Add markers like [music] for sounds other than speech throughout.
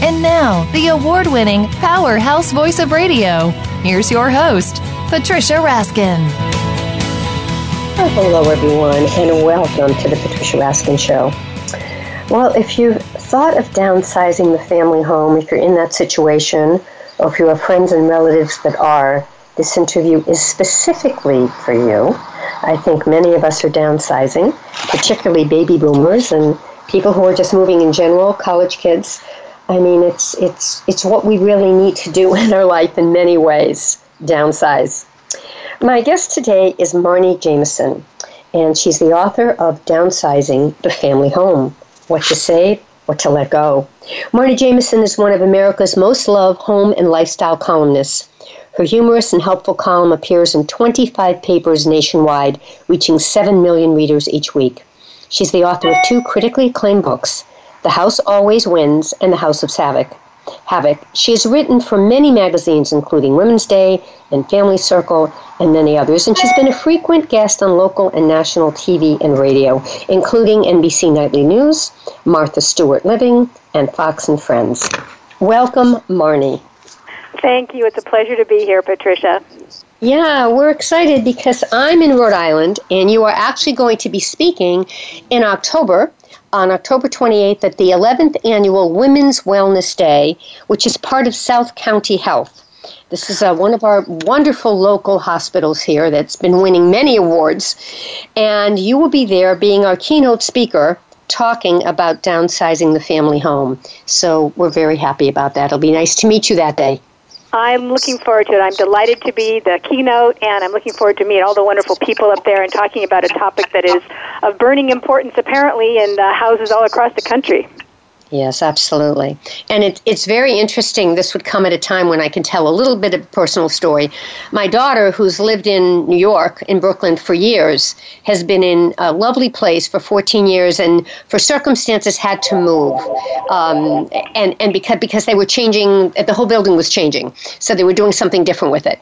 And now, the award winning powerhouse voice of radio. Here's your host, Patricia Raskin. hello, everyone, and welcome to the Patricia Raskin Show. Well, if you've thought of downsizing the family home, if you're in that situation, or if you have friends and relatives that are, this interview is specifically for you. I think many of us are downsizing, particularly baby boomers and people who are just moving in general, college kids. I mean, it's it's it's what we really need to do [laughs] in our life in many ways. Downsize. My guest today is Marni Jameson, and she's the author of Downsizing the Family Home: What to Save, What to Let Go. Marni Jameson is one of America's most loved home and lifestyle columnists. Her humorous and helpful column appears in 25 papers nationwide, reaching 7 million readers each week. She's the author of two critically acclaimed books, The House Always Wins and The House of Havoc. Havoc. She has written for many magazines, including Women's Day and Family Circle and many others, and she's been a frequent guest on local and national TV and radio, including NBC Nightly News, Martha Stewart Living, and Fox and Friends. Welcome, Marni. Thank you. It's a pleasure to be here, Patricia. Yeah, we're excited because I'm in Rhode Island and you are actually going to be speaking in October, on October 28th, at the 11th annual Women's Wellness Day, which is part of South County Health. This is uh, one of our wonderful local hospitals here that's been winning many awards. And you will be there being our keynote speaker talking about downsizing the family home. So we're very happy about that. It'll be nice to meet you that day. I'm looking forward to it. I'm delighted to be the keynote, and I'm looking forward to meet all the wonderful people up there and talking about a topic that is of burning importance, apparently, in uh, houses all across the country. Yes, absolutely. And it, it's very interesting. This would come at a time when I can tell a little bit of a personal story. My daughter, who's lived in New York, in Brooklyn for years, has been in a lovely place for 14 years and for circumstances had to move. Um, and and because, because they were changing, the whole building was changing. So they were doing something different with it.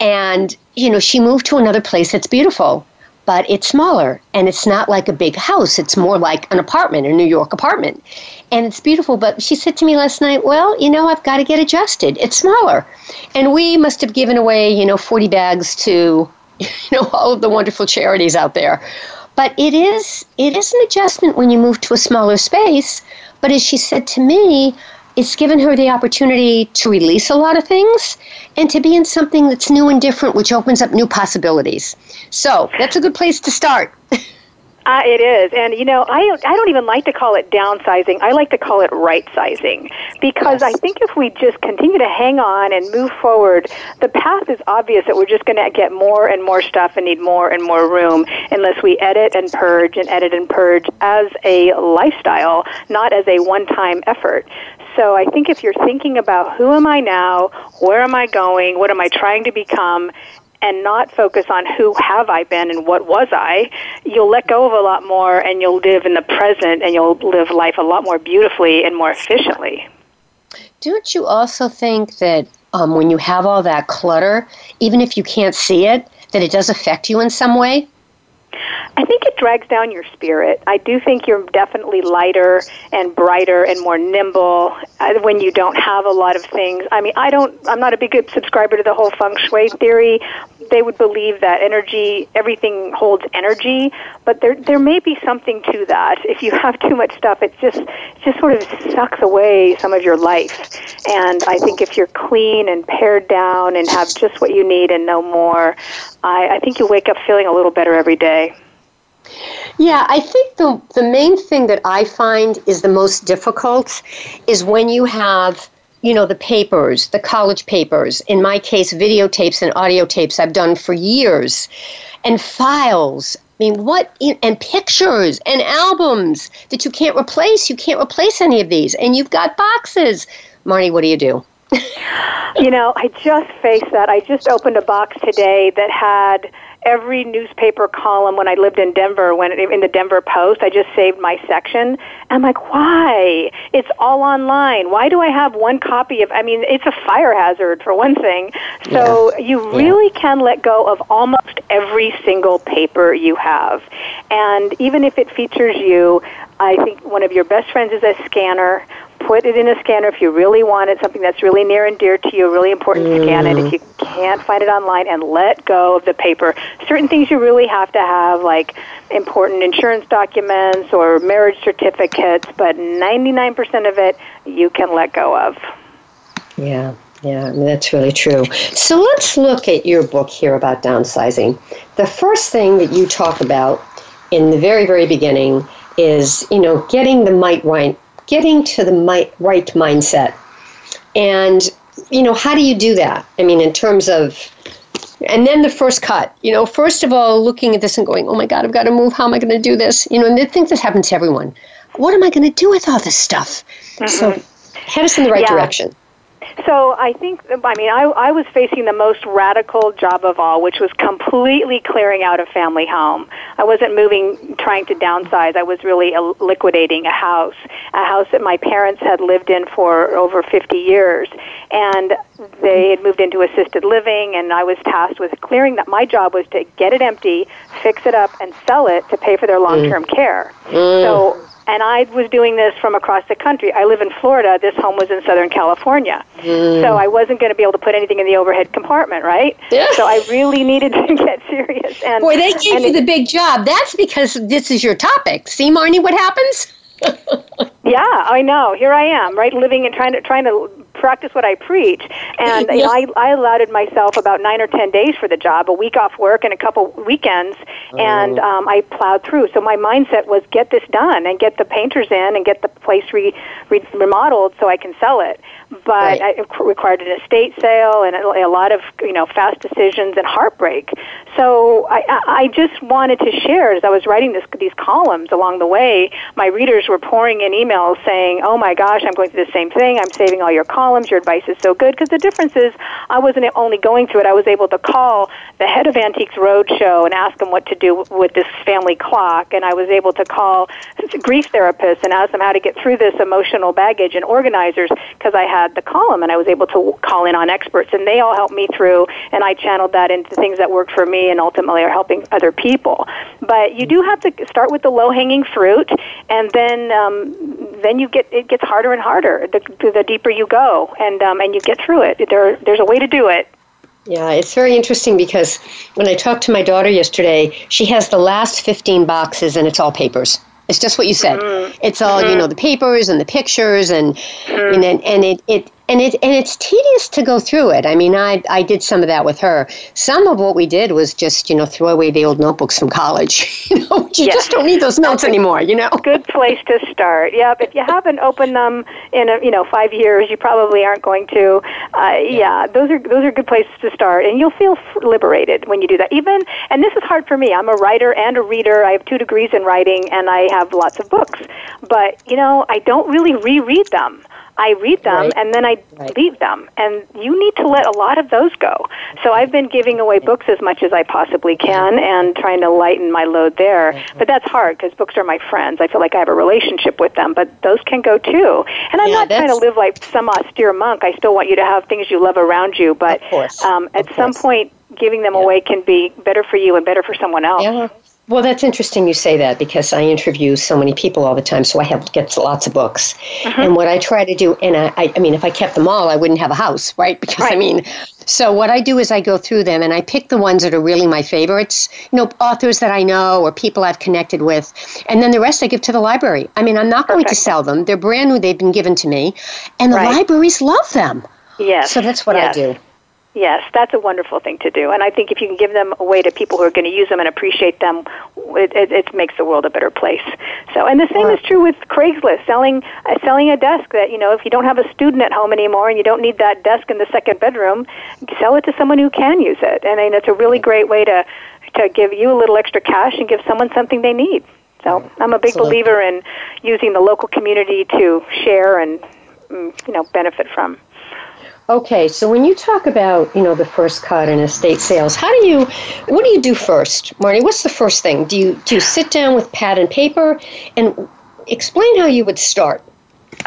And, you know, she moved to another place that's beautiful but it's smaller and it's not like a big house. It's more like an apartment, a New York apartment and it's beautiful. But she said to me last night, Well, you know, I've got to get adjusted. It's smaller. And we must have given away, you know, 40 bags to, [laughs] you know, all of the wonderful charities out there. But it is it is an adjustment when you move to a smaller space. But as she said to me, it's given her the opportunity to release a lot of things and to be in something that's new and different, which opens up new possibilities. So that's a good place to start. Uh, [laughs] it is, and you know, I I don't even like to call it downsizing. I like to call it right sizing because yes. I think if we just continue to hang on and move forward, the path is obvious that we're just going to get more and more stuff and need more and more room unless we edit and purge and edit and purge as a lifestyle, not as a one-time effort. So I think if you're thinking about who am I now, where am I going, what am I trying to become, and not focus on who have I been and what was I, you'll let go of a lot more and you'll live in the present and you'll live life a lot more beautifully and more efficiently. Don't you also think that um, when you have all that clutter, even if you can't see it, that it does affect you in some way? I think it drags down your spirit. I do think you're definitely lighter and brighter and more nimble uh, when you don't have a lot of things. I mean, I don't. I'm not a big subscriber to the whole feng shui theory. They would believe that energy, everything holds energy, but there there may be something to that. If you have too much stuff, it just it just sort of sucks away some of your life. And I think if you're clean and pared down and have just what you need and no more, I, I think you wake up feeling a little better every day. Yeah, I think the the main thing that I find is the most difficult is when you have you know the papers, the college papers. In my case, videotapes and audio tapes I've done for years, and files. I mean, what and pictures and albums that you can't replace. You can't replace any of these, and you've got boxes. Marni, what do you do? you know, I just faced that. I just opened a box today that had every newspaper column when I lived in Denver, when in the Denver Post, I just saved my section. I'm like, why? It's all online. Why do I have one copy of? I mean, it's a fire hazard for one thing. So yeah. you really yeah. can let go of almost every single paper you have, and even if it features you, I think one of your best friends is a scanner put it in a scanner if you really want it, something that's really near and dear to you, really important, mm. scan it. If you can't find it online, and let go of the paper. Certain things you really have to have, like important insurance documents or marriage certificates, but 99% of it you can let go of. Yeah. Yeah, I mean, that's really true. So let's look at your book here about downsizing. The first thing that you talk about in the very, very beginning is, you know, getting the might right getting to the right mindset. And, you know, how do you do that? I mean, in terms of, and then the first cut, you know, first of all, looking at this and going, oh my God, I've got to move. How am I going to do this? You know, and the things that happen to everyone. What am I going to do with all this stuff? Mm-hmm. So, head us in the right yeah. direction. So I think, I mean, I, I was facing the most radical job of all, which was completely clearing out a family home. I wasn't moving, trying to downsize. I was really liquidating a house, a house that my parents had lived in for over 50 years. And they had moved into assisted living, and I was tasked with clearing that. My job was to get it empty, fix it up, and sell it to pay for their long term mm. care. Mm. So and I was doing this from across the country. I live in Florida. This home was in Southern California. Mm. So I wasn't going to be able to put anything in the overhead compartment, right? Yeah. So I really needed to [laughs] get serious. And Boy, they gave you it, the big job. That's because this is your topic. See, Marni, what happens? [laughs] yeah, I know. Here I am, right, living and trying to trying to practice what I preach. And [laughs] you know, I, I allotted myself about nine or ten days for the job, a week off work and a couple weekends, and oh. um, I plowed through. So my mindset was get this done and get the painters in and get the place re, re, remodeled so I can sell it but right. it required an estate sale and a lot of you know fast decisions and heartbreak. So I, I just wanted to share as I was writing this, these columns along the way. My readers were pouring in emails saying, "Oh my gosh, I'm going through the same thing. I'm saving all your columns. Your advice is so good." Because the difference is, I wasn't only going through it. I was able to call the head of Antiques Roadshow and ask them what to do with this family clock, and I was able to call grief therapists and ask them how to get through this emotional baggage and organizers because I had the column and I was able to call in on experts and they all helped me through and I channeled that into things that worked for me and ultimately are helping other people. But you do have to start with the low hanging fruit and then um, then you get it gets harder and harder the, the deeper you go and um, and you get through it. There there's a way to do it. Yeah, it's very interesting because when I talked to my daughter yesterday, she has the last 15 boxes and it's all papers. It's just what you said. Mm-hmm. It's all mm-hmm. you know, the papers and the pictures, and mm-hmm. and, and it, it and it and it's tedious to go through it. I mean, I I did some of that with her. Some of what we did was just you know throw away the old notebooks from college. [laughs] you know, you yes. just don't need those notes anymore. You know, good place to start. Yep. If you haven't opened them in a, you know five years, you probably aren't going to. Uh, yeah, those are those are good places to start, and you'll feel liberated when you do that. Even and this is hard for me. I'm a writer and a reader. I have two degrees in writing, and I have lots of books. But you know, I don't really reread them. I read them right. and then I right. leave them. And you need to let a lot of those go. So I've been giving away books as much as I possibly can and trying to lighten my load there. But that's hard because books are my friends. I feel like I have a relationship with them, but those can go too. And I'm yeah, not trying to live like some austere monk. I still want you to have things you love around you, but um, at some point, giving them yeah. away can be better for you and better for someone else. Yeah. Well, that's interesting you say that because I interview so many people all the time, so I have get lots of books. Uh-huh. And what I try to do, and I, I mean, if I kept them all, I wouldn't have a house, right? [laughs] Because right. I mean, so what I do is I go through them and I pick the ones that are really my favorites, you know, authors that I know or people I've connected with, and then the rest I give to the library. I mean, I'm not Perfect. going to sell them; they're brand new; they've been given to me, and the right. libraries love them. Yes. So that's what yes. I do. Yes, that's a wonderful thing to do. And I think if you can give them away to people who are going to use them and appreciate them, it, it, it makes the world a better place. So, and the same is true with Craigslist, selling uh, selling a desk that you know if you don't have a student at home anymore and you don't need that desk in the second bedroom, sell it to someone who can use it. And I mean, it's a really great way to to give you a little extra cash and give someone something they need. So, I'm a big Absolutely. believer in using the local community to share and mm, you know benefit from. Okay, so when you talk about, you know, the first cut in estate sales, how do you what do you do first? Marni, what's the first thing? Do you do you sit down with pad and paper and explain how you would start?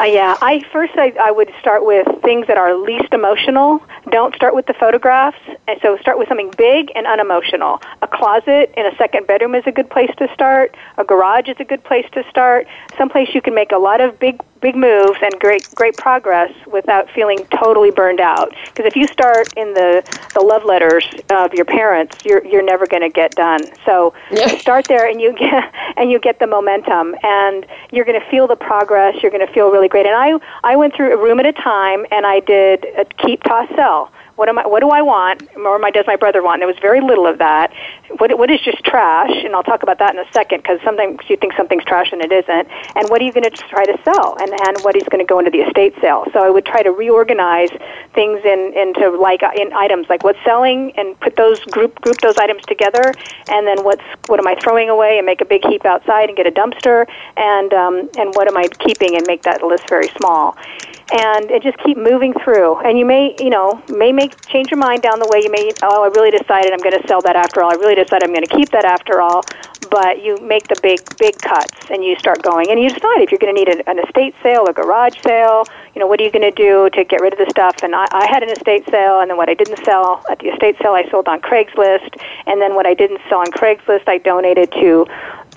Uh, yeah, I first I, I would start with things that are least emotional. Don't start with the photographs, and so start with something big and unemotional. A closet in a second bedroom is a good place to start. A garage is a good place to start. Someplace you can make a lot of big big moves and great great progress without feeling totally burned out. Because if you start in the the love letters of your parents, you're you're never going to get done. So Yeah. [laughs] start there and you get [laughs] and you get the momentum and you're going to feel the progress you're going to feel really great and i i went through a room at a time and i did a keep toss sell what am I? What do I want? Or my, does my brother want? And there was very little of that. What, what is just trash? And I'll talk about that in a second because sometimes you think something's trash and it isn't. And what are you going to try to sell? And and what is going to go into the estate sale? So I would try to reorganize things in into like uh, in items like what's selling and put those group group those items together. And then what's what am I throwing away and make a big heap outside and get a dumpster. And um, and what am I keeping and make that list very small and, and just keep moving through. And you may, you know, may make change your mind down the way. You may, oh, I really decided I'm going to sell that after all. I really decided I'm going to keep that after all. But you make the big, big cuts, and you start going, and you decide if you're going to need an estate sale, a garage sale. You know, what are you going to do to get rid of the stuff? And I, I had an estate sale, and then what I didn't sell at the estate sale, I sold on Craigslist, and then what I didn't sell on Craigslist, I donated to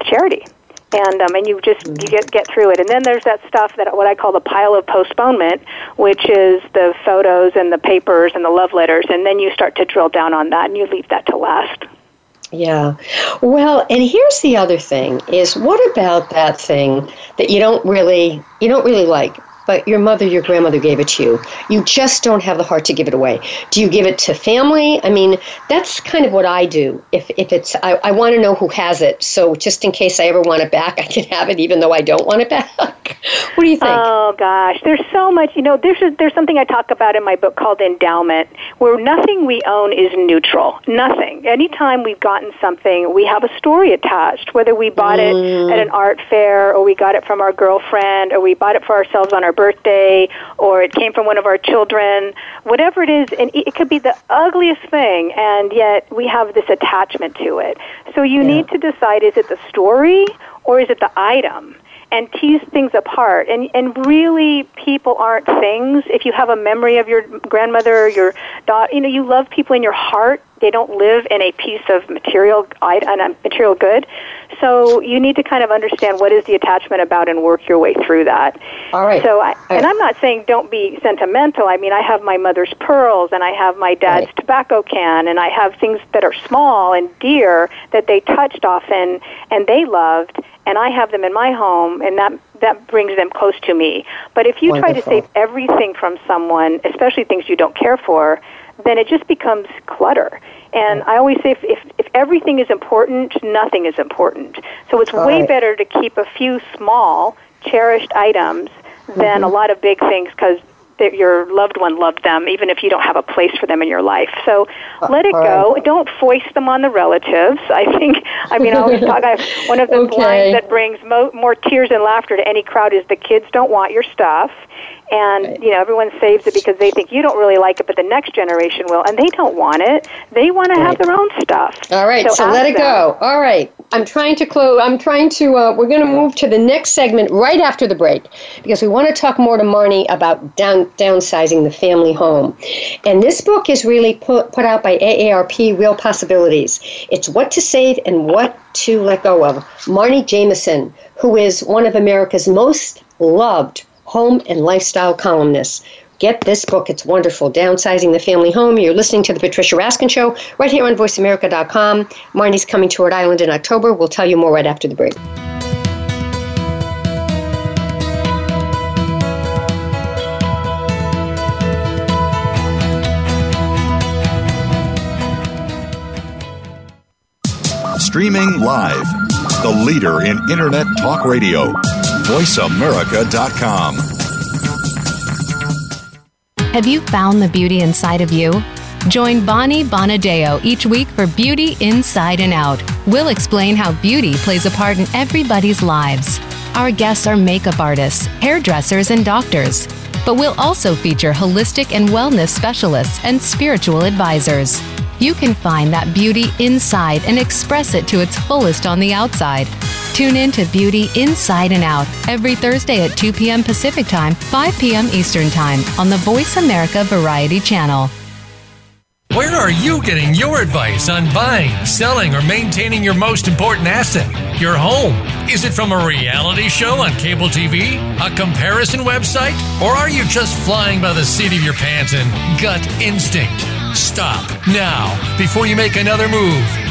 charity and um, and you just you get get through it. And then there's that stuff that what I call the pile of postponement, which is the photos and the papers and the love letters. And then you start to drill down on that, and you leave that to last. Yeah. Well, and here's the other thing is what about that thing that you don't really you don't really like, but your mother, your grandmother gave it to you. You just don't have the heart to give it away. Do you give it to family? I mean, that's kind of what I do. If if it's I, I want to know who has it. So just in case I ever want it back, [laughs] I can have it even though I don't want it back. [laughs] what do you think? Oh gosh, there's so much. You know, there's a, there's something I talk about in my book called endowment, where nothing we own is neutral. Nothing. Anytime we've gotten something, we have a story attached. Whether we bought it at mm. an art fair, or we got it from our girlfriend, or we bought it for ourselves on our birthday, or it came from one of our children. Whatever it is, and it it could be the ugliest thing, and yet we have this attachment to it. So you need to decide: is it the story or is it the item? And tease things apart. And and really, people aren't things. If you have a memory of your grandmother, or your daughter, you know, you love people in your heart. They don't live in a piece of material a material good. So you need to kind of understand what is the attachment about and work your way through that. All right. So, I, and. I'm not saying don't be sentimental. I mean, I have my mother's pearls, and I have my dad's Right. tobacco can, and I have things that are small and dear that they touched often and they loved, and I have them in my home, and that that brings them close to me. But if you try to save everything from someone, especially things you don't care for, then it just becomes clutter. And I always say if, if, if everything is important, nothing is important. So it's All way right. better to keep a few small, cherished items than a Mm-hmm. lot of big things because your loved one loved them, even if you don't have a place for them in your life. So let it go. Don't foist them on the relatives. [laughs] I think, I mean, I always [laughs] talk, I, one of the Okay. lines that brings mo- more tears and laughter to any crowd is the kids don't want your stuff. And, Right. you know, everyone saves it because they think you don't really like it, but the next generation will. And they don't want it. They want to have their own stuff. All right, so, ask let it them. go. All right, I'm trying to close. I'm trying to. Uh, we're going to move to the next segment right after the break because we want to talk more to Marni about down, downsizing the family home. And this book is really put put out by AARP, Real Possibilities. It's what to save and what to let go of. Marni Jameson, who is one of America's most loved home and lifestyle columnist. Get this book. It's wonderful. Downsizing the Family Home. You're listening to The Patricia Raskin Show right here on VoiceAmerica.com. Marni's coming to Rhode Island in October. We'll tell you more right after the break. Streaming live, the leader in Internet Talk Radio VoiceAmerica.com. Have you found the beauty inside of you? Join Bonnie Bonadeo each week for Beauty Inside and Out. We'll explain how beauty plays a part in everybody's lives. Our guests are makeup artists, hairdressers, and doctors. But we'll also feature holistic and wellness specialists and spiritual advisors. You can find that beauty inside and express it to its fullest on the outside. Tune in to Beauty Inside and Out every Thursday at 2 p.m. Pacific Time, 5 p.m. Eastern Time on the Voice America Variety Channel. Where are you getting your advice on buying, selling, or maintaining your most important asset, your home? Is it from a reality show on cable TV, a comparison website, or are you just flying by the seat of your pants and gut instinct? Stop now before you make another move.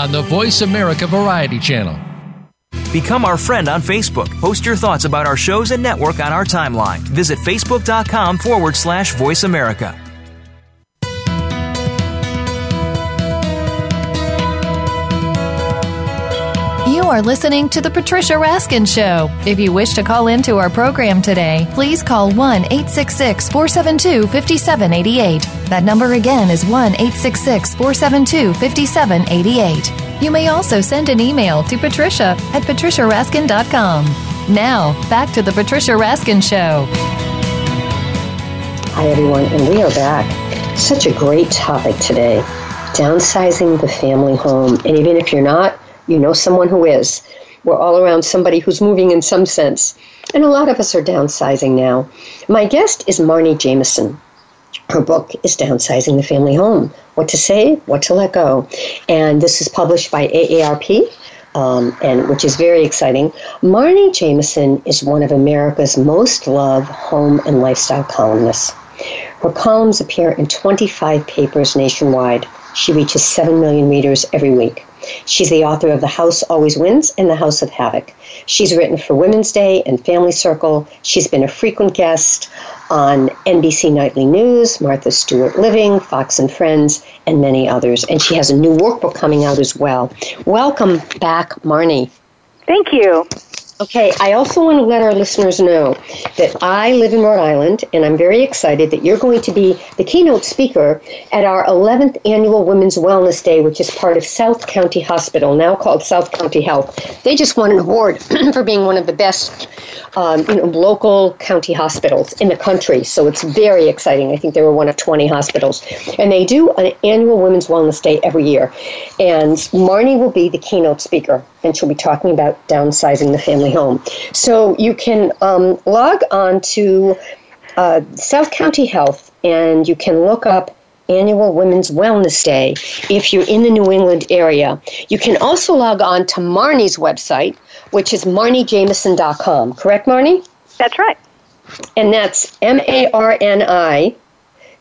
on the Voice America Variety Channel. Become our friend on Facebook. Post your thoughts about our shows and network on our timeline. Visit facebook.com forward slash voice America. Are listening to The Patricia Raskin Show. If you wish to call into our program today, please call 1 866 472 5788. That number again is 1 866 472 5788. You may also send an email to patricia at patriciaraskin.com. Now, back to The Patricia Raskin Show. Hi, everyone, and we are back. Such a great topic today downsizing the family home. And even if you're not, you know someone who is. We're all around somebody who's moving in some sense. And a lot of us are downsizing now. My guest is Marni Jameson. Her book is Downsizing the Family Home What to Say, What to Let Go. And this is published by AARP. Um, and which is very exciting. Marni Jameson is one of America's most loved home and lifestyle columnists. Her columns appear in 25 papers nationwide. She reaches 7 million readers every week. She's the author of The House Always Wins and The House of Havoc. She's written for Women's Day and Family Circle. She's been a frequent guest on NBC Nightly News, Martha Stewart Living, Fox and Friends, and many others. And she has a new workbook coming out as well. Welcome back, Marni. Thank you. Okay, I also want to let our listeners know that I live in Rhode Island and I'm very excited that you're going to be the keynote speaker at our 11th annual Women's Wellness Day, which is part of South County Hospital, now called South County Health. They just won an award [clears throat] for being one of the best um, you know, local county hospitals in the country, so it's very exciting. I think they were one of 20 hospitals. And they do an annual Women's Wellness Day every year. And Marni will be the keynote speaker, and she'll be talking about downsizing the family home. So you can um, log on to uh, South County Health and you can look up annual Women's Wellness Day if you're in the New England area. You can also log on to Marni's website, which is marnijameson.com. Correct, Marni? That's right. And that's M A R N I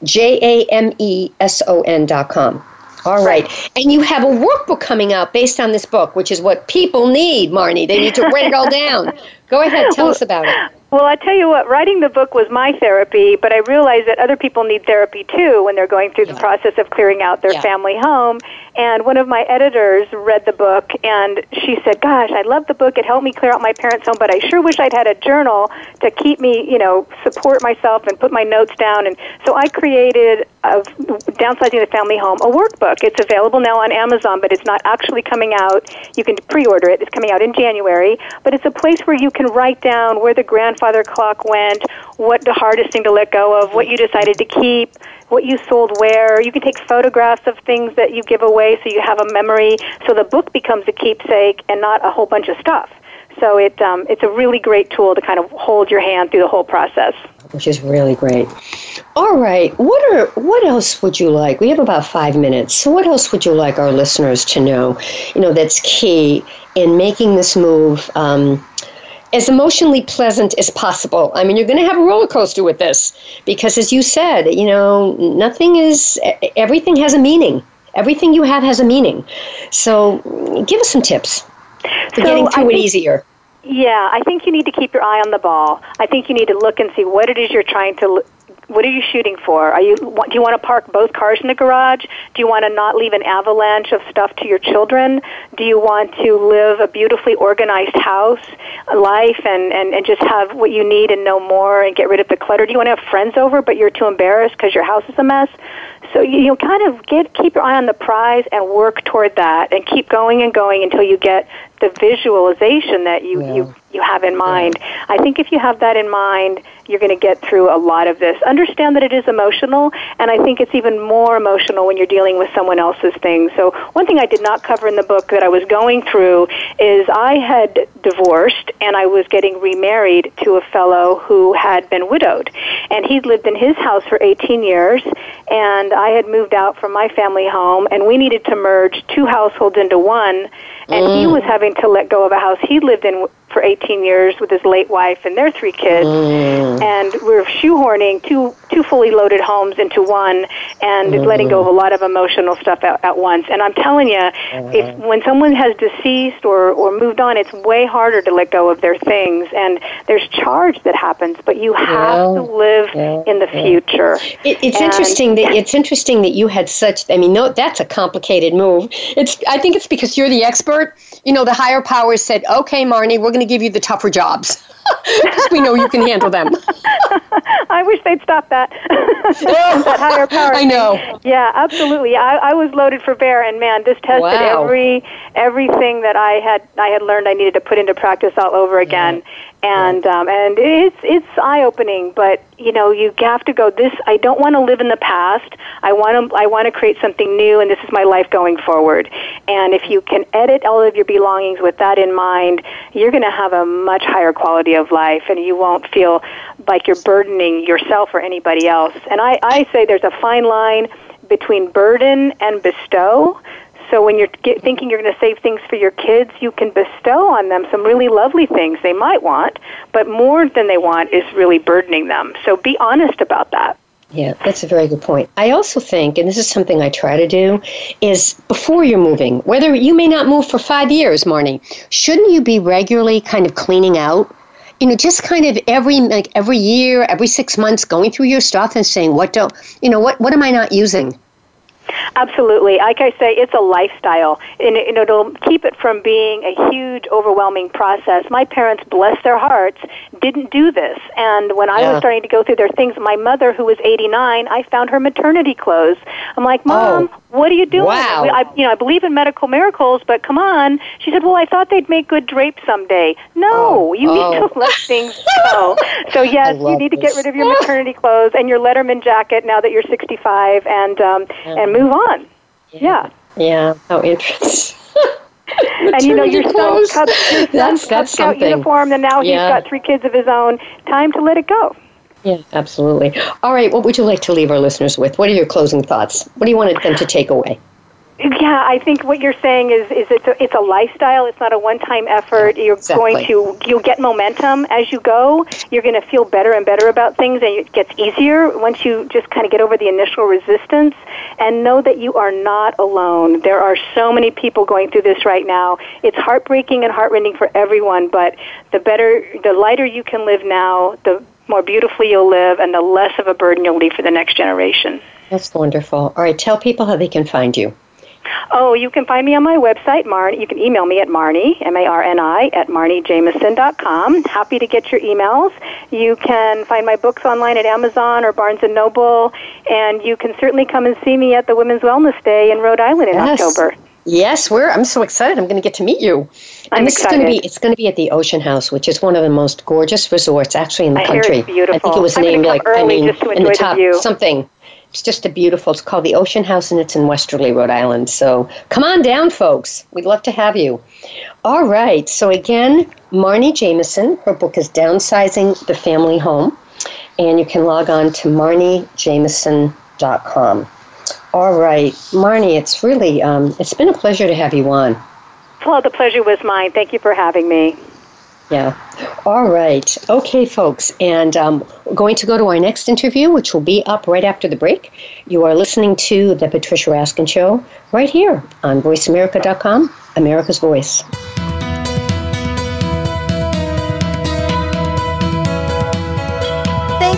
J A M E S O N dot com. All right. And you have a workbook coming out based on this book, which is what people need, Marni. They need to write it all down. [laughs] Go ahead, tell us about it. Well, I tell you what, writing the book was my therapy, but I realized that other people need therapy too when they're going through the process of clearing out their yeah. family home. And one of my editors read the book and she said, Gosh, I love the book. It helped me clear out my parents' home, but I sure wish I'd had a journal to keep me, you know, support myself and put my notes down. And so I created of downsizing the family home a workbook it's available now on amazon but it's not actually coming out you can pre-order it it's coming out in january but it's a place where you can write down where the grandfather clock went what the hardest thing to let go of what you decided to keep what you sold where. You can take photographs of things that you give away so you have a memory. So the book becomes a keepsake and not a whole bunch of stuff. So it, um, it's a really great tool to kind of hold your hand through the whole process. Which is really great. All right, what are what else would you like? We have about five minutes. So what else would you like our listeners to know? You know, that's key in making this move. Um, as emotionally pleasant as possible. I mean, you're going to have a roller coaster with this because, as you said, you know, nothing is, everything has a meaning. Everything you have has a meaning. So, give us some tips for so getting through think, it easier. Yeah, I think you need to keep your eye on the ball. I think you need to look and see what it is you're trying to what are you shooting for? Are you do you want to park both cars in the garage? Do you want to not leave an avalanche of stuff to your children? Do you want to live a beautifully organized house life and and and just have what you need and no more and get rid of the clutter? Do you want to have friends over but you're too embarrassed because your house is a mess? So you, you kind of get keep your eye on the prize and work toward that and keep going and going until you get the visualization that you yeah. you you have in mind. Yeah. I think if you have that in mind, you're going to get through a lot of this. Understand that it is emotional, and I think it's even more emotional when you're dealing with someone else's things. So, one thing I did not cover in the book that I was going through is I had divorced and I was getting remarried to a fellow who had been widowed. And he'd lived in his house for 18 years, and I had moved out from my family home, and we needed to merge two households into one and mm. he was having to let go of a house he lived in for 18 years with his late wife and their three kids, mm. and we're shoehorning two two fully loaded homes into one, and mm. letting go of a lot of emotional stuff at, at once. And I'm telling you, uh-huh. if when someone has deceased or or moved on, it's way harder to let go of their things, and there's charge that happens, but you have yeah. to live yeah. in the yeah. future. It, it's and, interesting that it's interesting that you had such. I mean, no, that's a complicated move. It's I think it's because you're the expert. You know, the higher powers said, "Okay, Marni, we're going going to give you the tougher jobs [laughs] because we know you can handle them. [laughs] [laughs] I wish they'd stop that. [laughs] that higher power. I know. Yeah, absolutely. I, I was loaded for bear, and man, this tested wow. every everything that I had I had learned I needed to put into practice all over again. Yeah and um, and it's it's eye opening. But you know, you have to go. This I don't want to live in the past. I want to I want to create something new, and this is my life going forward. And if you can edit all of your belongings with that in mind, you're going to have a much higher quality of life, and you won't feel like you're burdening yourself or anybody else. And I, I say there's a fine line between burden and bestow. So when you're get, thinking you're going to save things for your kids, you can bestow on them some really lovely things they might want, but more than they want is really burdening them. So be honest about that. Yeah, that's a very good point. I also think, and this is something I try to do, is before you're moving, whether you may not move for five years, Marni, shouldn't you be regularly kind of cleaning out? You know, just kind of every like every year, every six months, going through your stuff and saying, what don't you know, what what am I not using? Absolutely. Like I say, it's a lifestyle, and it, it'll keep it from being a huge, overwhelming process. My parents, bless their hearts, didn't do this. And when I yeah. was starting to go through their things, my mother, who was 89, I found her maternity clothes. I'm like, Mom, oh. what are you doing? Wow. I, you know, I believe in medical miracles, but come on. She said, Well, I thought they'd make good drapes someday. No, oh. you need to oh. [laughs] let things go. [laughs] so yes, you need this. to get rid of your maternity clothes and your Letterman jacket now that you're 65, and um, yeah. and move on. Yeah. Yeah. How interesting. [laughs] and you know your son cut [laughs] your that's, that's Cub uniform, and now yeah. he's got three kids of his own. Time to let it go. Yeah, absolutely. All right, what would you like to leave our listeners with? What are your closing thoughts? What do you want them to take away? Yeah, I think what you're saying is is it's a, it's a lifestyle. It's not a one-time effort. You're exactly. going to you'll get momentum as you go. You're going to feel better and better about things, and it gets easier once you just kind of get over the initial resistance and know that you are not alone. There are so many people going through this right now. It's heartbreaking and heartrending for everyone, but the better, the lighter you can live now, the more beautifully you'll live, and the less of a burden you'll leave for the next generation. That's wonderful. All right, tell people how they can find you. Oh, you can find me on my website, Marni. You can email me at Marni, M-A-R-N-I, at MarniJameson.com. Happy to get your emails. You can find my books online at Amazon or Barnes & Noble, and you can certainly come and see me at the Women's Wellness Day in Rhode Island in yes. October. Yes, we're. I'm so excited. I'm going to get to meet you. I'm and this excited. is going to be. It's going to be at the Ocean House, which is one of the most gorgeous resorts actually in the I country. Hear it's beautiful. I think it was I'm named like I mean in the top the something It's just a beautiful, it's called the Ocean House and it's in Westerly, Rhode Island. So come on down, folks. We'd love to have you. All right. So again, Marni Jameson, her book is Downsizing the Family Home. And you can log on to marnijameson.com. All right. Marni, it's really, um, it's been a pleasure to have you on. Well, the pleasure was mine. Thank you for having me. Yeah. All right. Okay, folks. And um, we're going to go to our next interview, which will be up right after the break. You are listening to The Patricia Raskin Show right here on VoiceAmerica.com, America's Voice.